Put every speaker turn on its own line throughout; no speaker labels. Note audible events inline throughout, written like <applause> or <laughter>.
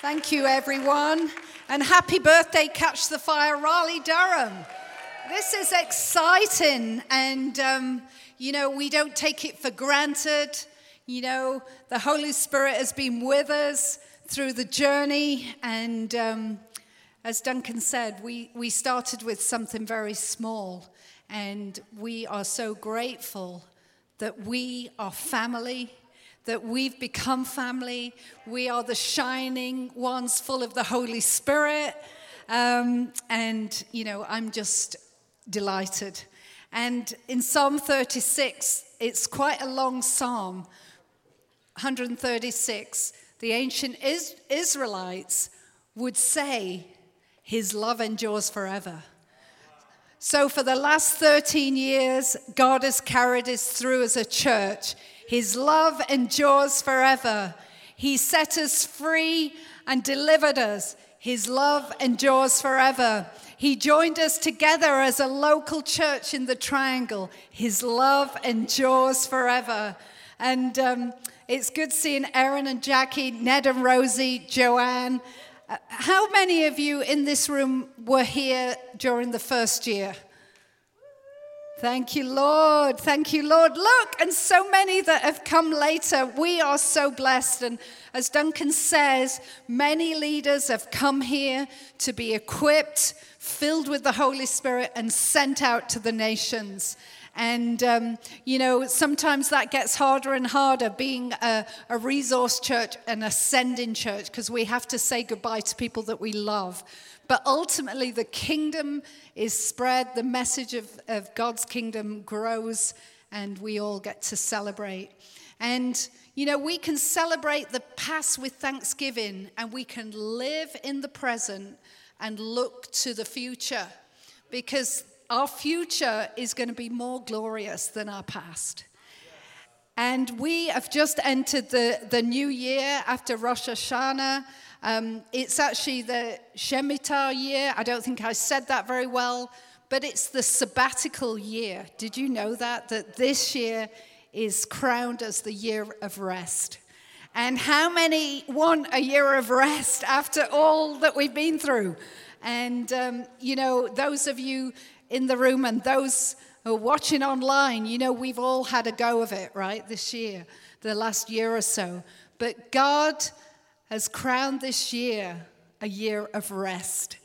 Thank you, everyone. And happy birthday, Catch the Fire, Raleigh Durham. This is exciting. And, um, you know, we don't take it for granted. You know, the Holy Spirit has been with us through the journey. And um, as Duncan said, we, we started with something very small. And we are so grateful that we are family that we've become family. We are the shining ones full of the Holy Spirit. Um, and, you know, I'm just delighted. And in Psalm 36, it's quite a long psalm, 136. The ancient Is- Israelites would say, His love endures forever. So, for the last 13 years, God has carried us through as a church his love endures forever. He set us free and delivered us. His love endures forever. He joined us together as a local church in the Triangle. His love endures forever. And um, it's good seeing Erin and Jackie, Ned and Rosie, Joanne. Uh, how many of you in this room were here during the first year? Thank you, Lord. Thank you, Lord. Look, and so many that have come later. We are so blessed. And as Duncan says, many leaders have come here to be equipped, filled with the Holy Spirit, and sent out to the nations. And, um, you know, sometimes that gets harder and harder being a, a resource church, an ascending church, because we have to say goodbye to people that we love. But ultimately, the kingdom is spread, the message of, of God's kingdom grows, and we all get to celebrate. And, you know, we can celebrate the past with thanksgiving, and we can live in the present and look to the future because our future is going to be more glorious than our past. And we have just entered the, the new year after Rosh Hashanah. Um, it's actually the Shemitah year. I don't think I said that very well, but it's the sabbatical year. Did you know that? That this year is crowned as the year of rest. And how many want a year of rest after all that we've been through? And, um, you know, those of you in the room and those who are watching online, you know, we've all had a go of it, right, this year, the last year or so. But God has crowned this year a year of rest,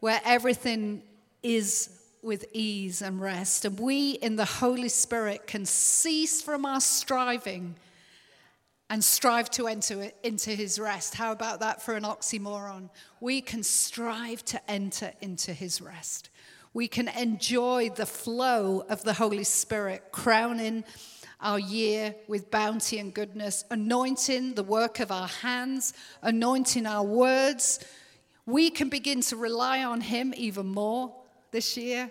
where everything is with ease and rest. And we in the Holy Spirit can cease from our striving and strive to enter into his rest. How about that for an oxymoron? We can strive to enter into his rest. We can enjoy the flow of the Holy Spirit, crowning our year with bounty and goodness, anointing the work of our hands, anointing our words. We can begin to rely on Him even more this year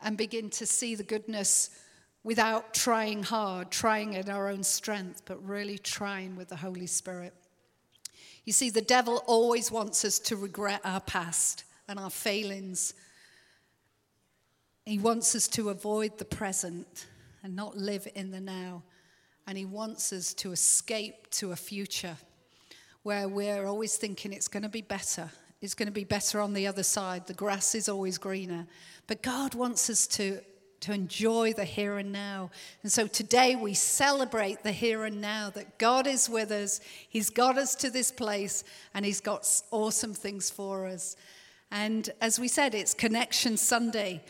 and begin to see the goodness without trying hard, trying in our own strength, but really trying with the Holy Spirit. You see, the devil always wants us to regret our past and our failings. He wants us to avoid the present and not live in the now. And He wants us to escape to a future where we're always thinking it's going to be better. It's going to be better on the other side. The grass is always greener. But God wants us to, to enjoy the here and now. And so today we celebrate the here and now that God is with us. He's got us to this place and He's got awesome things for us. And as we said, it's Connection Sunday.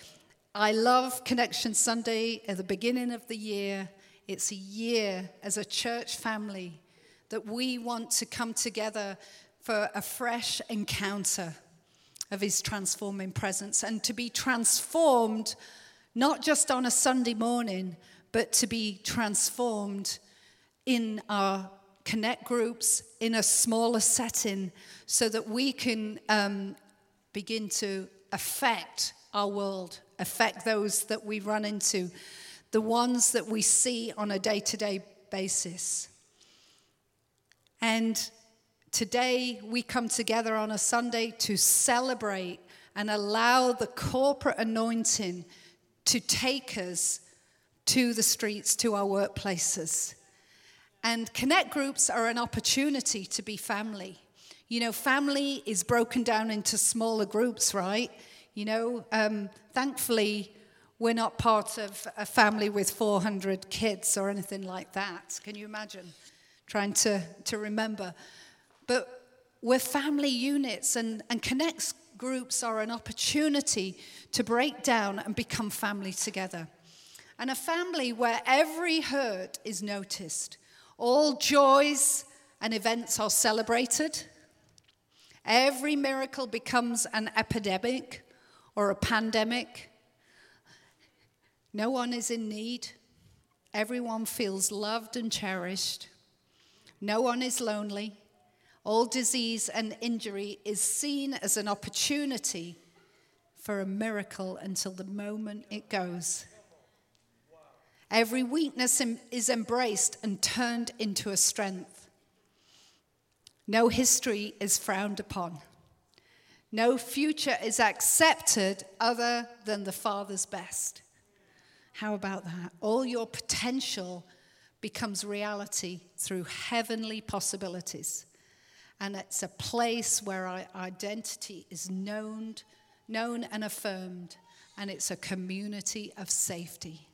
I love Connection Sunday at the beginning of the year. It's a year as a church family that we want to come together for a fresh encounter of His transforming presence and to be transformed not just on a Sunday morning, but to be transformed in our connect groups in a smaller setting so that we can um, begin to affect our world affect those that we run into, the ones that we see on a day to day basis. And today we come together on a Sunday to celebrate and allow the corporate anointing to take us to the streets, to our workplaces. And connect groups are an opportunity to be family. You know, family is broken down into smaller groups, right? You know, um, thankfully, we're not part of a family with 400 kids or anything like that. Can you imagine? Trying to, to remember. But we're family units, and, and connects groups are an opportunity to break down and become family together. And a family where every hurt is noticed, all joys and events are celebrated, every miracle becomes an epidemic or a pandemic. No one is in need. Everyone feels loved and cherished. No one is lonely. All disease and injury is seen as an opportunity for a miracle until the moment it goes. Every weakness is embraced and turned into a strength. No history is frowned upon. No future is accepted other than the Father's best. How about that? All your potential becomes reality through heavenly possibilities. And it's a place where our identity is known, known and affirmed, and it's a community of safety.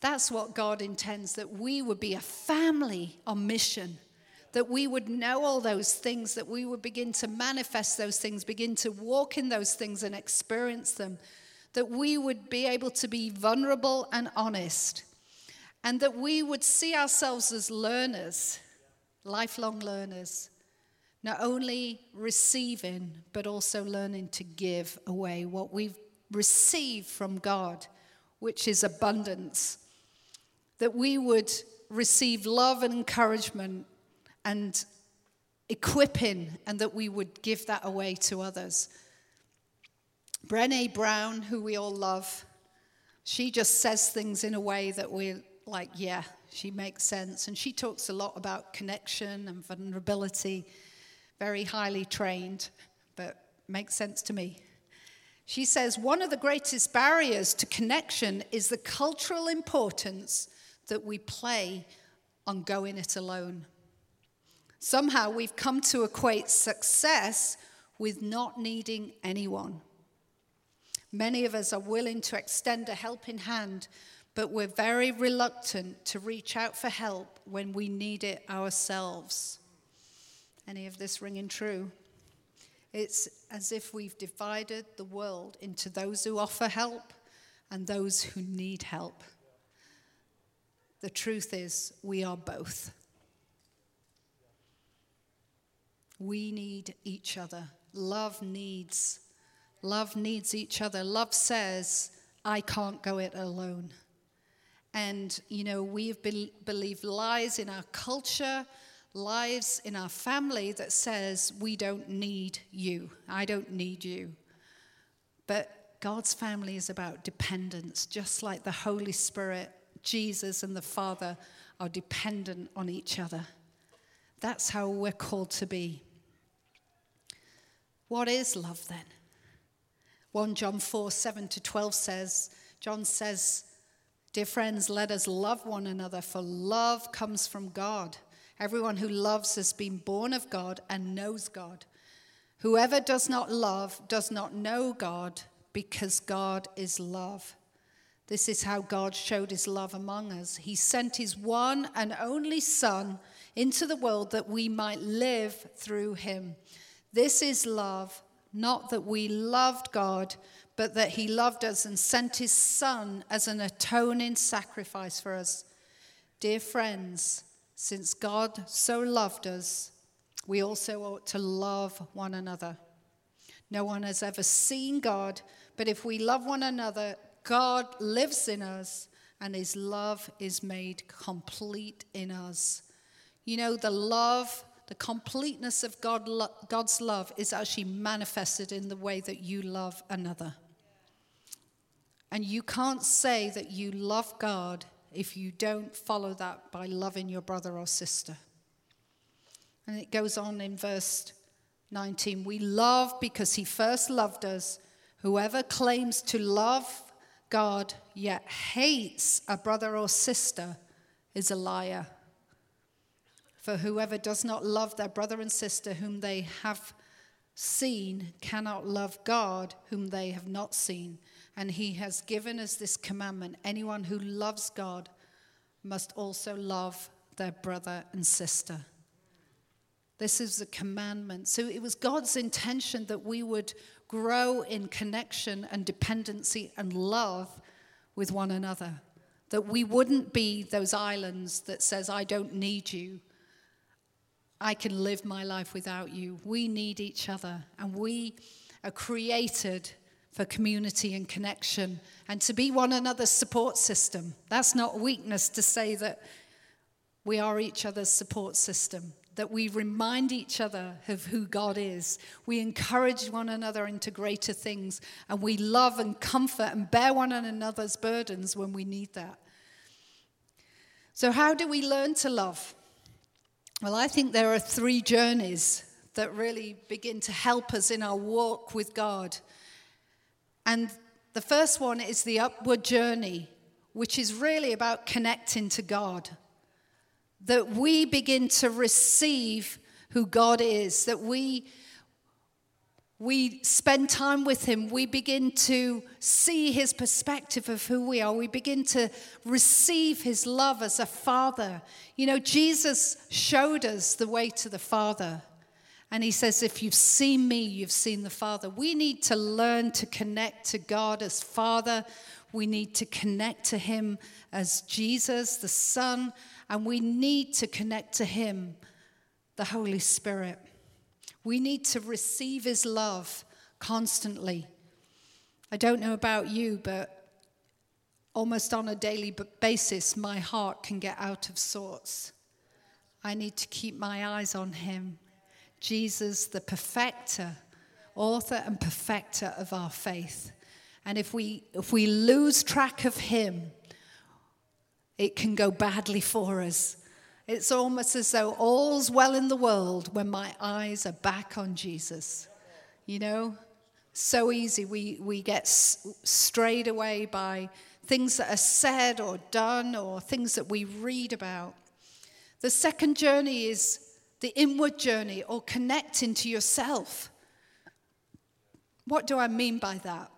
That's what God intends that we would be a family on mission, that we would know all those things, that we would begin to manifest those things, begin to walk in those things and experience them, that we would be able to be vulnerable and honest, and that we would see ourselves as learners, lifelong learners not only receiving, but also learning to give away what we've received from God, which is abundance. That we would receive love and encouragement and equipping, and that we would give that away to others. Brene Brown, who we all love, she just says things in a way that we're like, yeah, she makes sense. And she talks a lot about connection and vulnerability very highly trained, but makes sense to me. She says one of the greatest barriers to connection is the cultural importance that we play on going it alone. Somehow we've come to equate success with not needing anyone. Many of us are willing to extend a helping hand, but we're very reluctant to reach out for help when we need it ourselves. Any of this ringing true? It's as if we've divided the world into those who offer help and those who need help. The truth is, we are both. We need each other. Love needs. Love needs each other. Love says, I can't go it alone. And, you know, we've be- believed lies in our culture lies in our family that says, We don't need you. I don't need you. But God's family is about dependence, just like the Holy Spirit, Jesus, and the Father are dependent on each other. That's how we're called to be. What is love then? 1 John 4 7 to 12 says, John says, Dear friends, let us love one another, for love comes from God. Everyone who loves has been born of God and knows God. Whoever does not love does not know God because God is love. This is how God showed his love among us. He sent his one and only Son into the world that we might live through him. This is love, not that we loved God, but that he loved us and sent his Son as an atoning sacrifice for us. Dear friends, since God so loved us, we also ought to love one another. No one has ever seen God, but if we love one another, God lives in us and his love is made complete in us. You know, the love, the completeness of God, God's love is actually manifested in the way that you love another. And you can't say that you love God if you don't follow that by loving your brother or sister. And it goes on in verse 19 We love because he first loved us. Whoever claims to love God yet hates a brother or sister is a liar. For whoever does not love their brother and sister whom they have seen cannot love God whom they have not seen. And he has given us this commandment anyone who loves God must also love their brother and sister. This is a commandment. So it was God's intention that we would grow in connection and dependency and love with one another. That we wouldn't be those islands that says, I don't need you. I can live my life without you. We need each other, and we are created for community and connection and to be one another's support system. That's not weakness to say that we are each other's support system, that we remind each other of who God is. We encourage one another into greater things, and we love and comfort and bear one another's burdens when we need that. So, how do we learn to love? Well, I think there are three journeys that really begin to help us in our walk with God. And the first one is the upward journey, which is really about connecting to God. That we begin to receive who God is, that we we spend time with him, we begin to see his perspective of who we are. We begin to receive his love as a father. You know, Jesus showed us the way to the Father. And he says, If you've seen me, you've seen the Father. We need to learn to connect to God as Father. We need to connect to him as Jesus, the Son. And we need to connect to him, the Holy Spirit. We need to receive his love constantly. I don't know about you, but almost on a daily basis, my heart can get out of sorts. I need to keep my eyes on him. Jesus, the perfecter, author and perfecter of our faith. And if we, if we lose track of him, it can go badly for us. It's almost as though all's well in the world when my eyes are back on Jesus. You know, so easy. We, we get strayed away by things that are said or done or things that we read about. The second journey is the inward journey or connecting to yourself. What do I mean by that?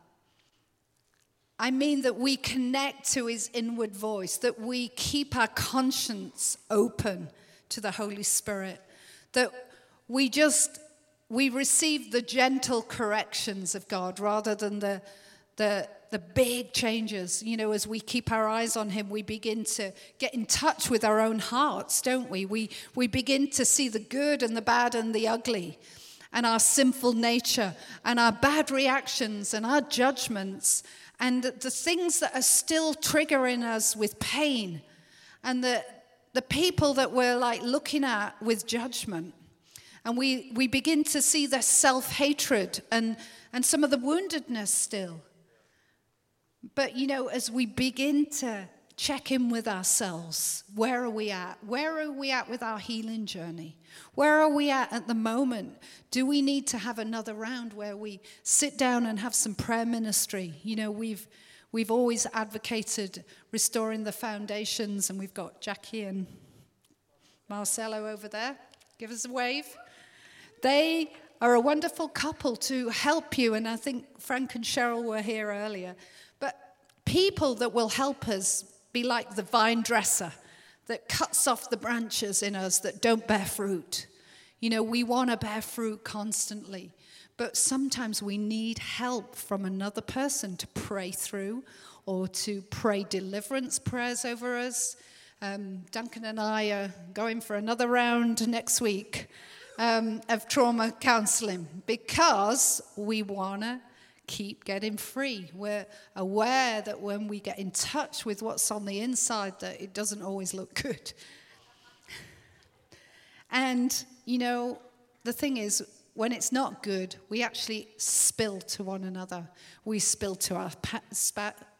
I mean that we connect to his inward voice, that we keep our conscience open to the Holy Spirit, that we just we receive the gentle corrections of God rather than the the the big changes. You know, as we keep our eyes on him, we begin to get in touch with our own hearts, don't we? We we begin to see the good and the bad and the ugly and our sinful nature and our bad reactions and our judgments and the things that are still triggering us with pain and the, the people that we're like looking at with judgment. And we, we begin to see their self hatred and, and some of the woundedness still. But, you know, as we begin to check in with ourselves. Where are we at? Where are we at with our healing journey? Where are we at at the moment? Do we need to have another round where we sit down and have some prayer ministry? You know, we've we've always advocated restoring the foundations, and we've got Jackie and Marcelo over there. Give us a wave. They are a wonderful couple to help you, and I think Frank and Cheryl were here earlier. But people that will help us be like the vine dresser that cuts off the branches in us that don't bear fruit. You know, we want to bear fruit constantly, but sometimes we need help from another person to pray through or to pray deliverance prayers over us. Um, Duncan and I are going for another round next week um, of trauma counseling because we want to keep getting free. We're aware that when we get in touch with what's on the inside, that it doesn't always look good. And, you know, the thing is, when it's not good, we actually spill to one another. We spill to our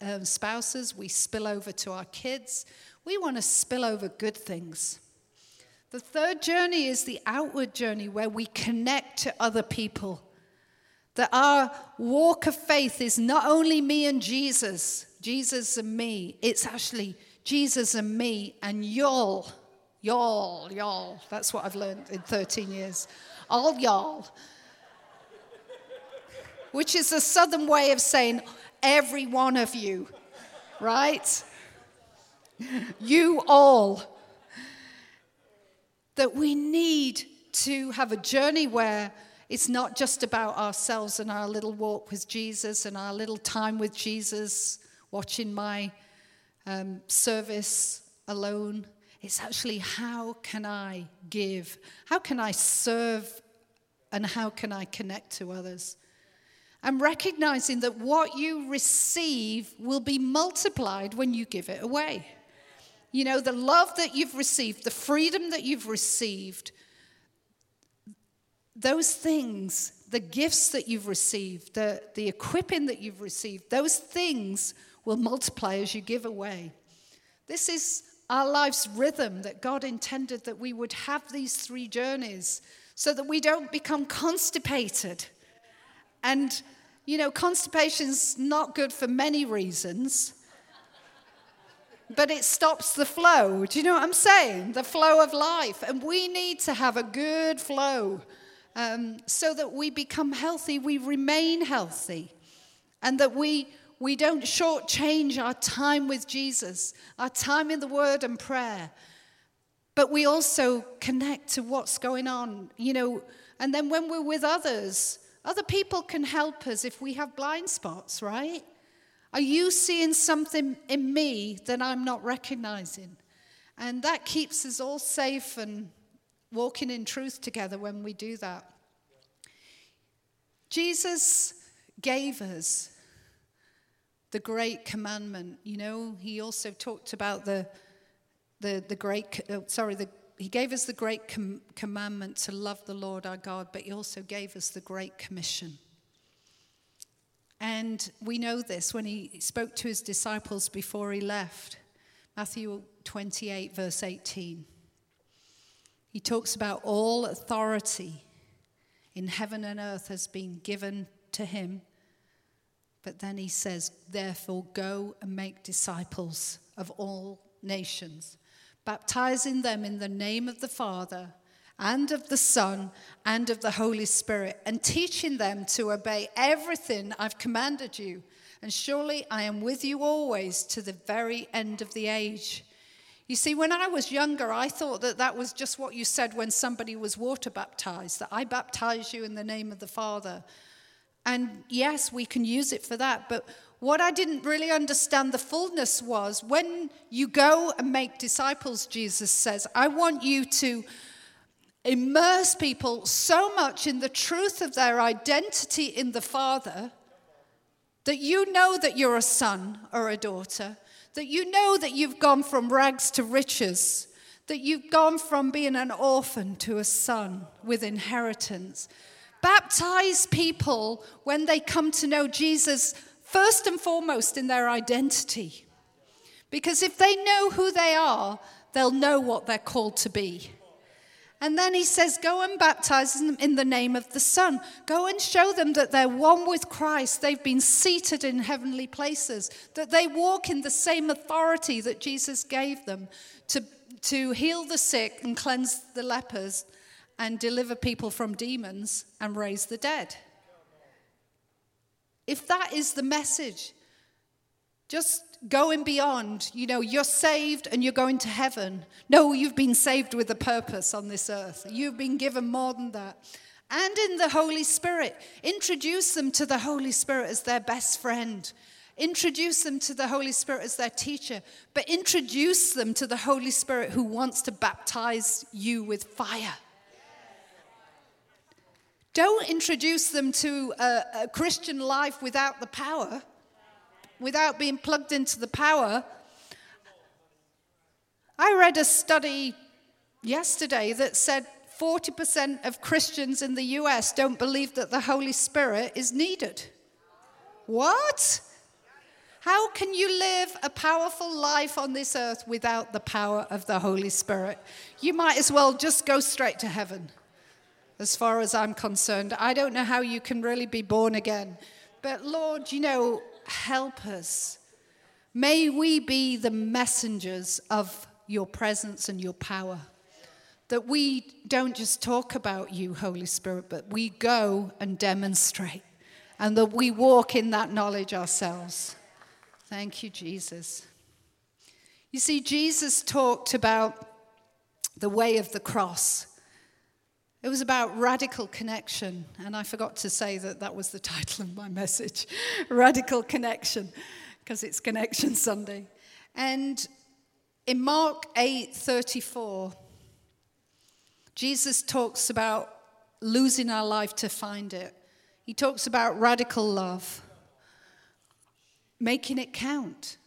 um, spouses, we spill over to our kids. We want to spill over good things. The third journey is the outward journey where we connect to other people that our walk of faith is not only me and Jesus, Jesus and me, it's actually Jesus and me and y'all, Y'all, y'all. That's what I've learned in 13 years. All y'all. Which is a southern way of saying every one of you, right? You all. That we need to have a journey where it's not just about ourselves and our little walk with Jesus and our little time with Jesus, watching my um, service alone. It's actually how can I give? How can I serve? And how can I connect to others? I'm recognizing that what you receive will be multiplied when you give it away. You know, the love that you've received, the freedom that you've received, those things, the gifts that you've received, the, the equipping that you've received, those things will multiply as you give away. This is our life's rhythm that God intended that we would have these three journeys so that we don't become constipated. And, you know, constipation's not good for many reasons, but it stops the flow. Do you know what I'm saying? The flow of life. And we need to have a good flow um, so that we become healthy, we remain healthy, and that we, we don't shortchange our time with Jesus, our time in the Word and prayer, but we also connect to what's going on, you know. And then when we're with others, other people can help us if we have blind spots, right? Are you seeing something in me that I'm not recognizing? And that keeps us all safe and walking in truth together when we do that. Jesus gave us the great commandment. You know, he also talked about the, the, the great, uh, sorry, the, he gave us the great com- commandment to love the Lord our God, but he also gave us the great commission. And we know this when he spoke to his disciples before he left. Matthew 28, verse 18. He talks about all authority in heaven and earth has been given to him. But then he says, Therefore, go and make disciples of all nations, baptizing them in the name of the Father and of the Son and of the Holy Spirit, and teaching them to obey everything I've commanded you. And surely I am with you always to the very end of the age. You see, when I was younger, I thought that that was just what you said when somebody was water baptized, that I baptize you in the name of the Father. And yes, we can use it for that. But what I didn't really understand the fullness was when you go and make disciples, Jesus says, I want you to immerse people so much in the truth of their identity in the Father that you know that you're a son or a daughter that you know that you've gone from rags to riches, that you've gone from being an orphan to a son with inheritance. Baptize people when they come to know Jesus first and foremost in their identity. Because if they know who they are, they'll know what they're called to be. And then he says, Go and baptize them in the name of the Son. Go and show them that they're one with Christ. They've been seated in heavenly places, that they walk in the same authority that Jesus gave them to, to heal the sick and cleanse the lepers and deliver people from demons and raise the dead. If that is the message, just going beyond, you know, you're saved and you're going to heaven. No, you've been saved with a purpose on this earth. You've been given more than that. And in the Holy Spirit, introduce them to the Holy Spirit as their best friend. Introduce them to the Holy Spirit as their teacher, but introduce them to the Holy Spirit who wants to baptize you with fire. Don't introduce them to a, a Christian life without the power without being plugged into the power. I read a study yesterday that said 40% of Christians in the US don't believe that the Holy Spirit is needed. What? How can you live a powerful life on this earth without the power of the Holy Spirit? You might as well just go straight to heaven, as far as I'm concerned. I don't know how you can really be born again. But Lord, you know, help us. May we be the messengers of your presence and your power. That we don't just talk about you, Holy Spirit, but we go and demonstrate. And that we walk in that knowledge ourselves. Thank you, Jesus. You see, Jesus talked about the way of the cross. It was about radical connection. And I forgot to say that that was the <laughs> title of my message Radical Connection, because it's Connection Sunday. And in Mark 8 34, Jesus talks about losing our life to find it. He talks about radical love, making it count.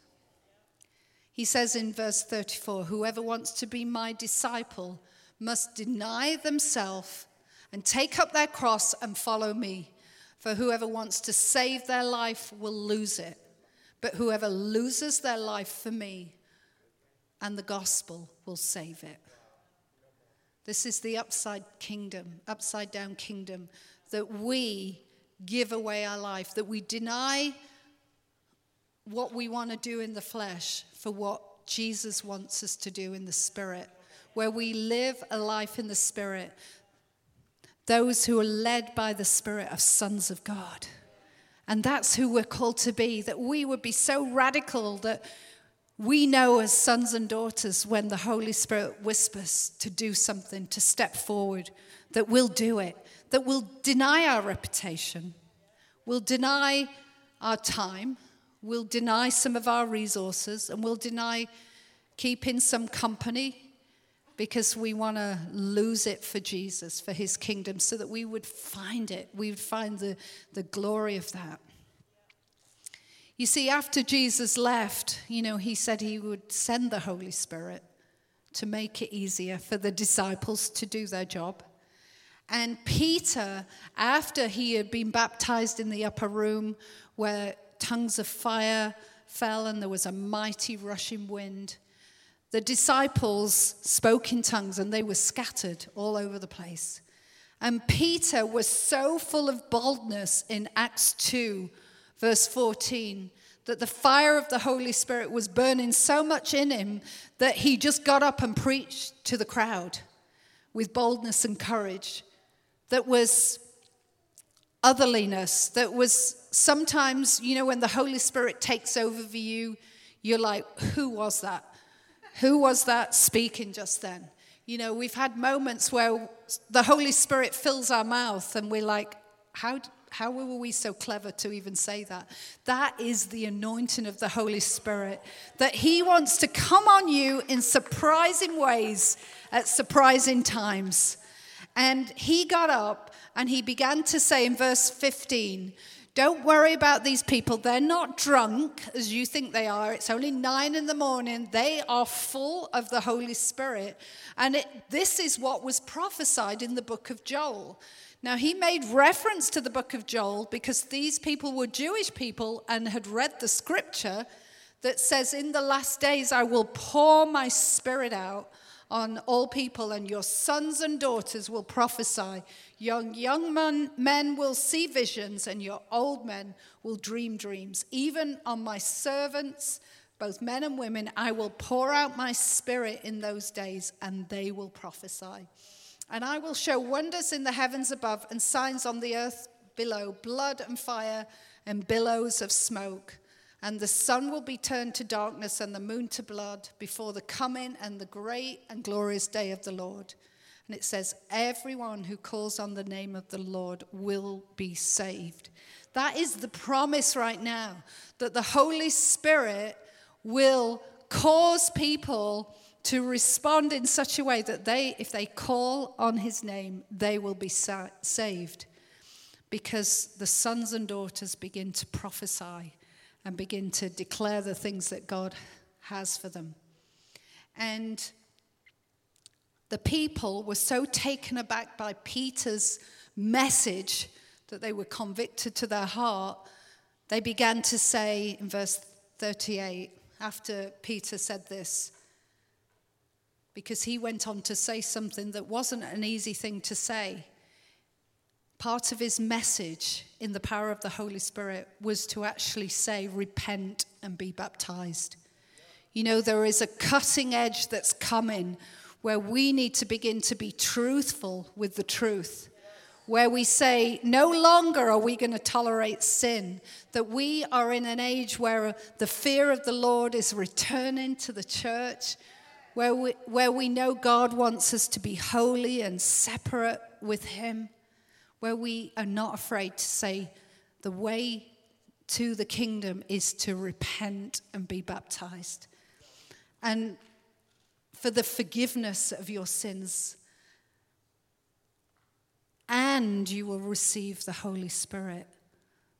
He says in verse 34 Whoever wants to be my disciple must deny themselves and take up their cross and follow me. For whoever wants to save their life will lose it. But whoever loses their life for me and the gospel will save it. This is the upside kingdom, upside down kingdom that we give away our life, that we deny what we want to do in the flesh for what Jesus wants us to do in the spirit, where we live a life in the spirit. Those who are led by the spirit are sons of God. And that's who we're called to be, that we would be so radical that we know as sons and daughters when the Holy Spirit whispers to do something, to step forward, that we'll do it, that we'll deny our reputation, we'll deny our time, we'll deny some of our resources, and we'll deny keeping some company because we want to lose it for Jesus, for his kingdom, so that we would find it. We would find the, the glory of that. You see, after Jesus left, you know, he said he would send the Holy Spirit to make it easier for the disciples to do their job. And Peter, after he had been baptized in the upper room where tongues of fire fell and there was a mighty rushing wind, the disciples spoke in tongues and they were scattered all over the place. And Peter was so full of boldness in Acts 2 verse 14, that the fire of the Holy Spirit was burning so much in him that he just got up and preached to the crowd with boldness and courage. That was otherliness, that was sometimes, you know, when the Holy Spirit takes over for you, you're like, who was that? Who was that speaking just then? You know, we've had moments where the Holy Spirit fills our mouth and we're like, how, how were we so clever to even say that? That is the anointing of the Holy Spirit. That He wants to come on you in surprising ways at surprising times. And he got up and he began to say in verse 15, Don't worry about these people. They're not drunk as you think they are. It's only nine in the morning. They are full of the Holy Spirit. And it, this is what was prophesied in the book of Joel. Now, he made reference to the book of Joel because these people were Jewish people and had read the scripture that says, In the last days I will pour my spirit out on all people, and your sons and daughters will prophesy. Young, young men, men will see visions, and your old men will dream dreams. Even on my servants, both men and women, I will pour out my spirit in those days, and they will prophesy. And I will show wonders in the heavens above and signs on the earth below blood and fire and billows of smoke. And the sun will be turned to darkness and the moon to blood before the coming and the great and glorious day of the Lord. And it says, Everyone who calls on the name of the Lord will be saved. That is the promise right now that the Holy Spirit will cause people to respond in such a way that they, if they call on his name, they will be sa- saved. Because the sons and daughters begin to prophesy and begin to declare the things that God has for them. And the people were so taken aback by Peter's message that they were convicted to their heart. They began to say in verse 38, after Peter said this, because he went on to say something that wasn't an easy thing to say. Part of his message in the power of the Holy Spirit was to actually say, Repent and be baptized. You know, there is a cutting edge that's coming where we need to begin to be truthful with the truth. Where we say, no longer are we going to tolerate sin, that we are in an age where the fear of the Lord is returning to the church, where we, where we know God wants us to be holy and separate with Him, where we are not afraid to say, the way to the kingdom is to repent and be baptized. And for the forgiveness of your sins. And you will receive the Holy Spirit.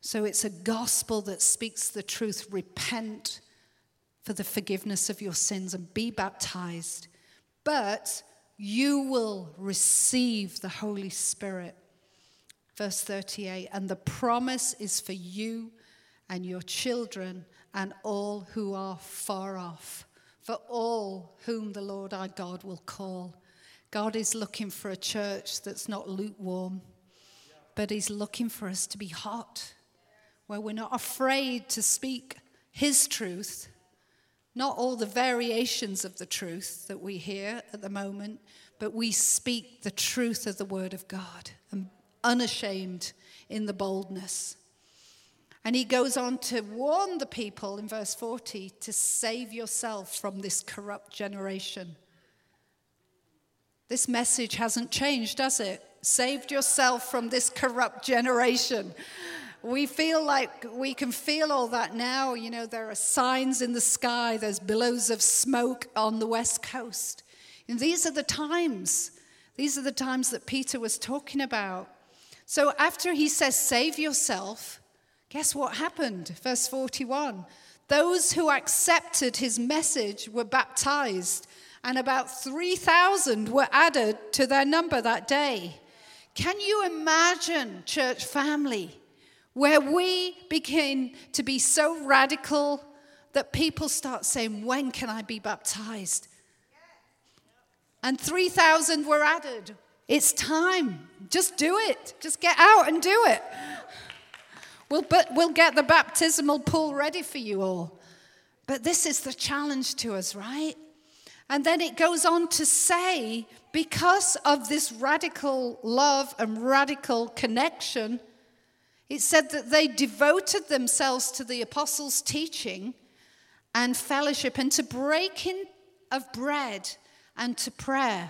So it's a gospel that speaks the truth. Repent for the forgiveness of your sins and be baptized. But you will receive the Holy Spirit. Verse 38 And the promise is for you and your children and all who are far off, for all whom the Lord our God will call. God is looking for a church that's not lukewarm, but He's looking for us to be hot, where we're not afraid to speak His truth, not all the variations of the truth that we hear at the moment, but we speak the truth of the Word of God and unashamed in the boldness. And he goes on to warn the people in verse 40 to save yourself from this corrupt generation. This message hasn't changed, does it? Saved yourself from this corrupt generation. We feel like we can feel all that now. You know, there are signs in the sky, there's billows of smoke on the west coast. And these are the times, these are the times that Peter was talking about. So after he says, save yourself, Guess what happened? Verse 41 Those who accepted his message were baptized, and about 3,000 were added to their number that day. Can you imagine, church family, where we begin to be so radical that people start saying, When can I be baptized? And 3,000 were added. It's time. Just do it. Just get out and do it. We'll, but we'll get the baptismal pool ready for you all. But this is the challenge to us, right? And then it goes on to say, because of this radical love and radical connection, it said that they devoted themselves to the apostles' teaching and fellowship and to breaking of bread and to prayer.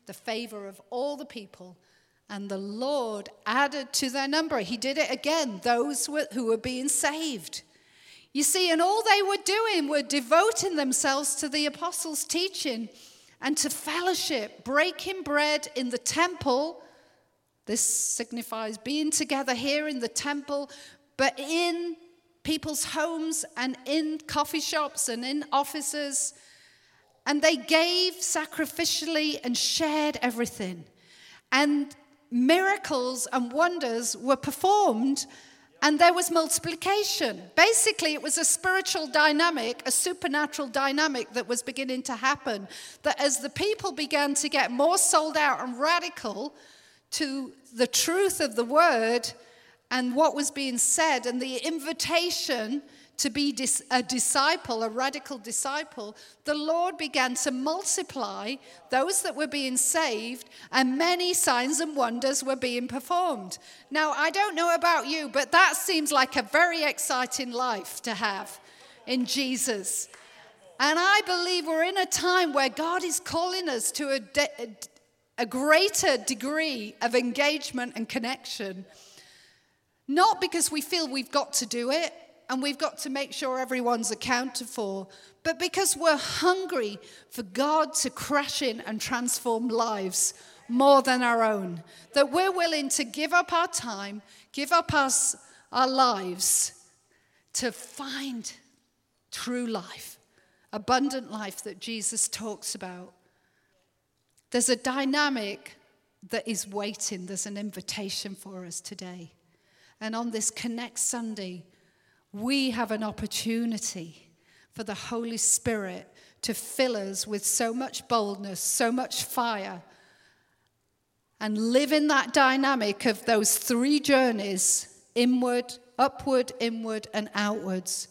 the favor of all the people. And the Lord added to their number, He did it again, those who were being saved. You see, and all they were doing were devoting themselves to the apostles' teaching and to fellowship, breaking bread in the temple. This signifies being together here in the temple, but in people's homes and in coffee shops and in offices and they gave sacrificially and shared everything. And miracles and wonders were performed, and there was multiplication. Basically, it was a spiritual dynamic, a supernatural dynamic that was beginning to happen. That as the people began to get more sold out and radical to the truth of the word and what was being said, and the invitation to be a disciple, a radical disciple, the Lord began to multiply those that were being saved, and many signs and wonders were being performed. Now, I don't know about you, but that seems like a very exciting life to have in Jesus. And I believe we're in a time where God is calling us to a, de- a greater degree of engagement and connection. Not because we feel we've got to do it, and we've got to make sure everyone's accounted for, but because we're hungry for God to crash in and transform lives more than our own. That we're willing to give up our time, give up us, our lives to find true life abundant life that Jesus talks about. There's a dynamic that is waiting, there's an invitation for us today. And on this Connect Sunday, we have an opportunity for the Holy Spirit to fill us with so much boldness, so much fire, and live in that dynamic of those three journeys inward, upward, inward, and outwards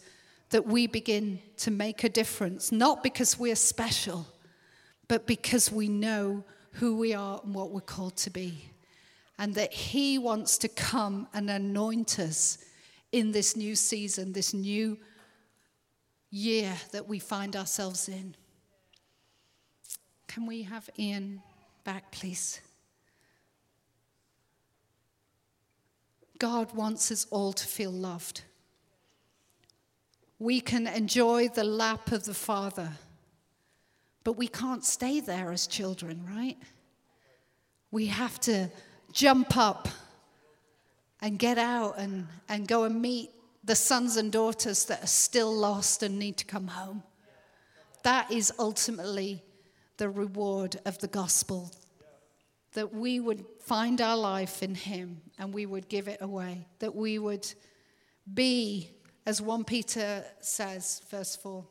that we begin to make a difference, not because we're special, but because we know who we are and what we're called to be. And that He wants to come and anoint us in this new season, this new year that we find ourselves in. Can we have Ian back, please? God wants us all to feel loved. We can enjoy the lap of the Father, but we can't stay there as children, right? We have to jump up and get out and, and go and meet the sons and daughters that are still lost and need to come home. That is ultimately the reward of the gospel that we would find our life in Him and we would give it away, that we would be, as 1 Peter says, verse 4,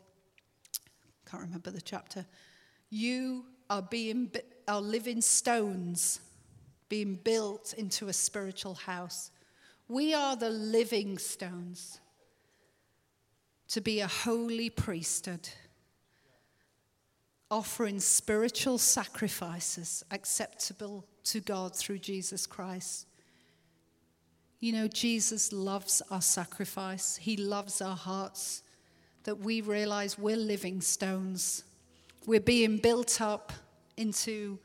can't remember the chapter, you are being are living stones being built into a spiritual house. We are the living stones to be a holy priesthood offering spiritual sacrifices acceptable to God through Jesus Christ. You know, Jesus loves our sacrifice, He loves our hearts, that we realize we're living stones. We're being built up into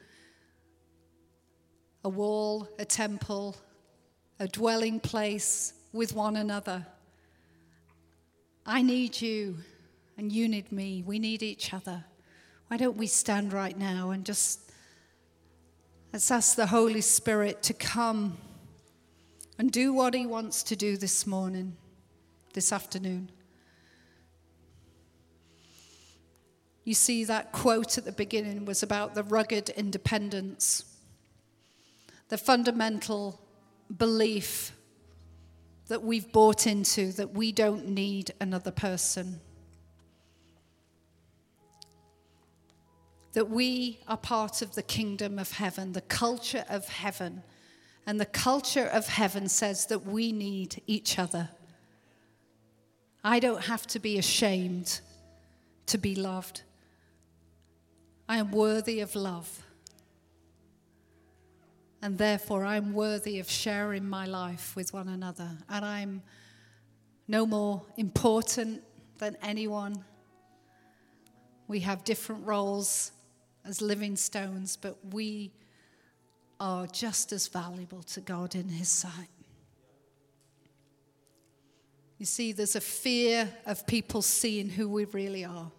a wall, a temple, a dwelling place with one another. I need you, and you need me. We need each other. Why don't we stand right now and just let's ask the Holy Spirit to come and do what He wants to do this morning, this afternoon. You see, that quote at the beginning was about the rugged independence, the fundamental belief that we've bought into that we don't need another person. that we are part of the kingdom of heaven, the culture of heaven. And the culture of heaven says that we need each other. I don't have to be ashamed to be loved. I am worthy of love. And therefore, I'm worthy of sharing my life with one another. And I'm no more important than anyone. We have different roles as living stones, but we are just as valuable to God in His sight. You see, there's a fear of people seeing who we really are.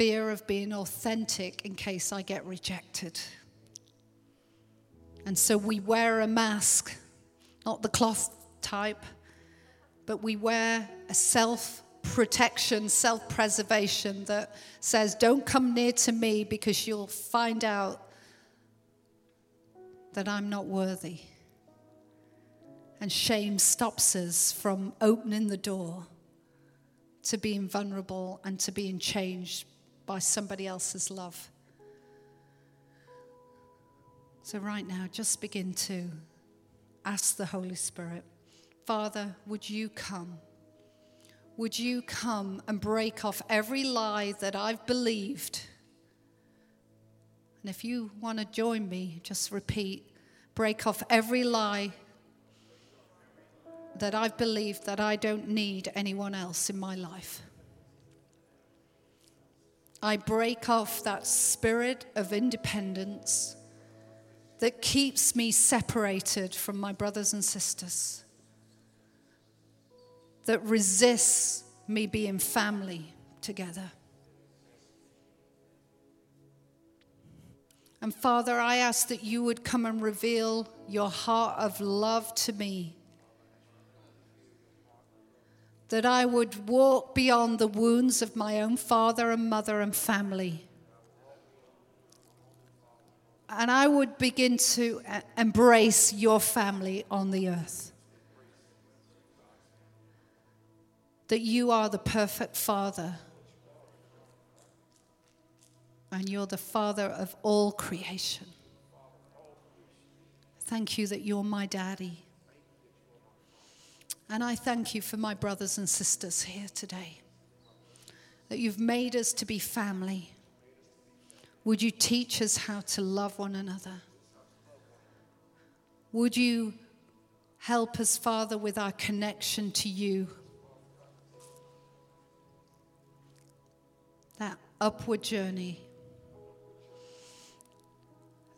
Fear of being authentic in case I get rejected. And so we wear a mask, not the cloth type, but we wear a self protection, self preservation that says, Don't come near to me because you'll find out that I'm not worthy. And shame stops us from opening the door to being vulnerable and to being changed by somebody else's love. So, right now, just begin to ask the Holy Spirit, Father, would you come? would you come and break off every lie that I've believed? And if you want to join me, just repeat break off every lie that I've believed that I don't need anyone else in my life. I break off that spirit of independence that keeps me separated from my brothers and sisters that resists me being family together. And Father, I ask that you would come and reveal your heart of love to me. That I would walk beyond the wounds of my own father and mother and family. And I would begin to embrace your family on the earth. That you are the perfect father. And you're the father of all creation. Thank you that you're my daddy. And I thank you for my brothers and sisters here today, that you've made us to be family. Would you teach us how to love one another? Would you help us, Father, with our connection to you? That upward journey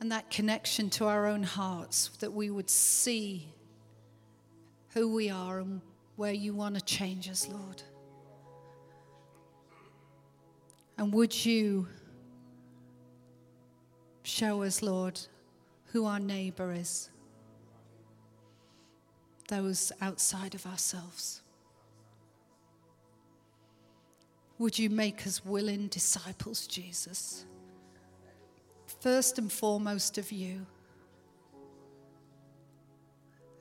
and that connection to our own hearts, that we would see who we are and where you want to change us, Lord. And would you show us, Lord, who our neighbor is? Those outside of ourselves. Would you make us willing disciples, Jesus? First and foremost of you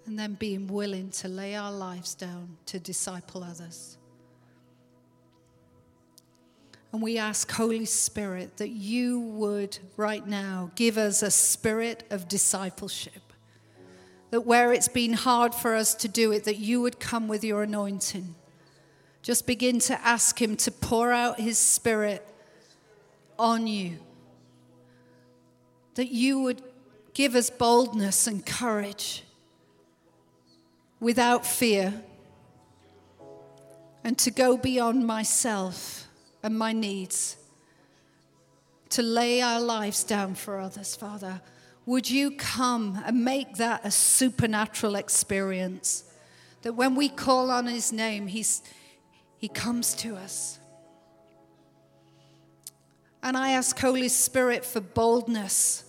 and then being willing to lay our lives down to disciple others. And we ask, Holy Spirit, that you would right now give us a spirit of discipleship. That where it's been hard for us to do it, that you would come with your anointing. Just begin to ask Him to pour out His Spirit on you. That you would give us boldness and courage without fear and to go beyond myself and my needs, to lay our lives down for others, Father. Would you come and make that a supernatural experience? That when we call on his name, he's, he comes to us. And I ask Holy Spirit for boldness,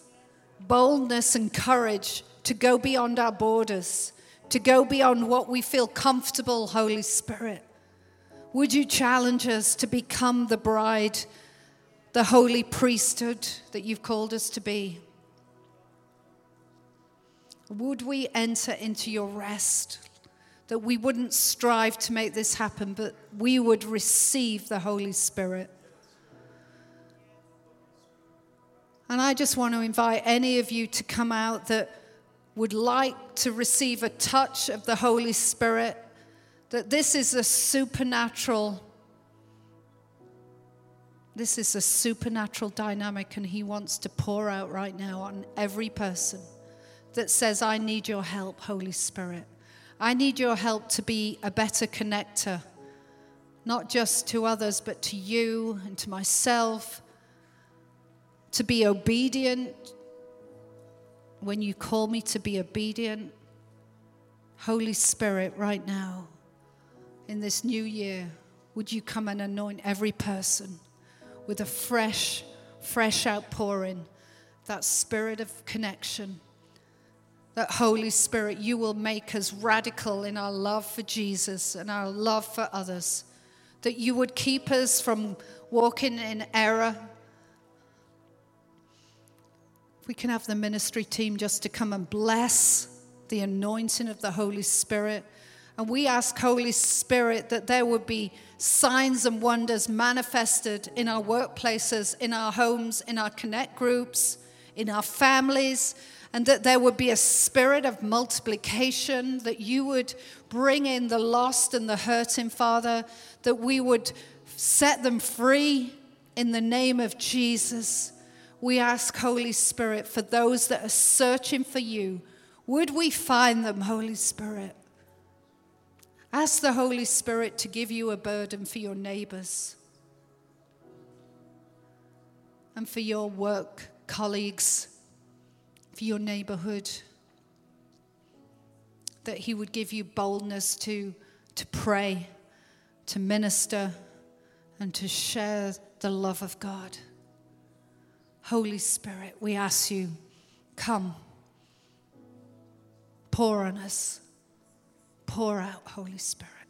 boldness and courage to go beyond our borders to go beyond what we feel comfortable, Holy Spirit. Would you challenge us to become the bride, the holy priesthood that you've called us to be? Would we enter into your rest? That we wouldn't strive to make this happen, but we would receive the Holy Spirit. And I just want to invite any of you to come out that would like to receive a touch of the Holy Spirit, that this is a supernatural this is a supernatural dynamic and he wants to pour out right now on every person that says I need your help, Holy Spirit. I need your help to be a better connector, not just to others, but to you and to myself, to be obedient when you call me to be obedient, Holy Spirit, right now, in this new year, would you come and anoint every person with a fresh, fresh outpouring, that spirit of connection? That Holy Spirit, you will make us radical in our love for Jesus and our love for others. That you would keep us from walking in error if we can have the ministry team just to come and bless the anointing of the Holy Spirit. And we ask, Holy Spirit, that there would be signs and wonders manifested in our workplaces, in our homes, in our connect groups, in our families, and that there would be a spirit of multiplication, that you would bring in the lost and the hurting, Father, that we would set them free in the name of Jesus we ask, Holy Spirit, for those that are searching for you, would we find them, Holy Spirit? Ask the Holy Spirit to give you a burden for your neighbors and for your work colleagues, for your neighborhood. That He would give you boldness to, to pray, to minister, and to share the love of God. Holy Spirit, we ask you, come, pour on us, pour out, Holy Spirit.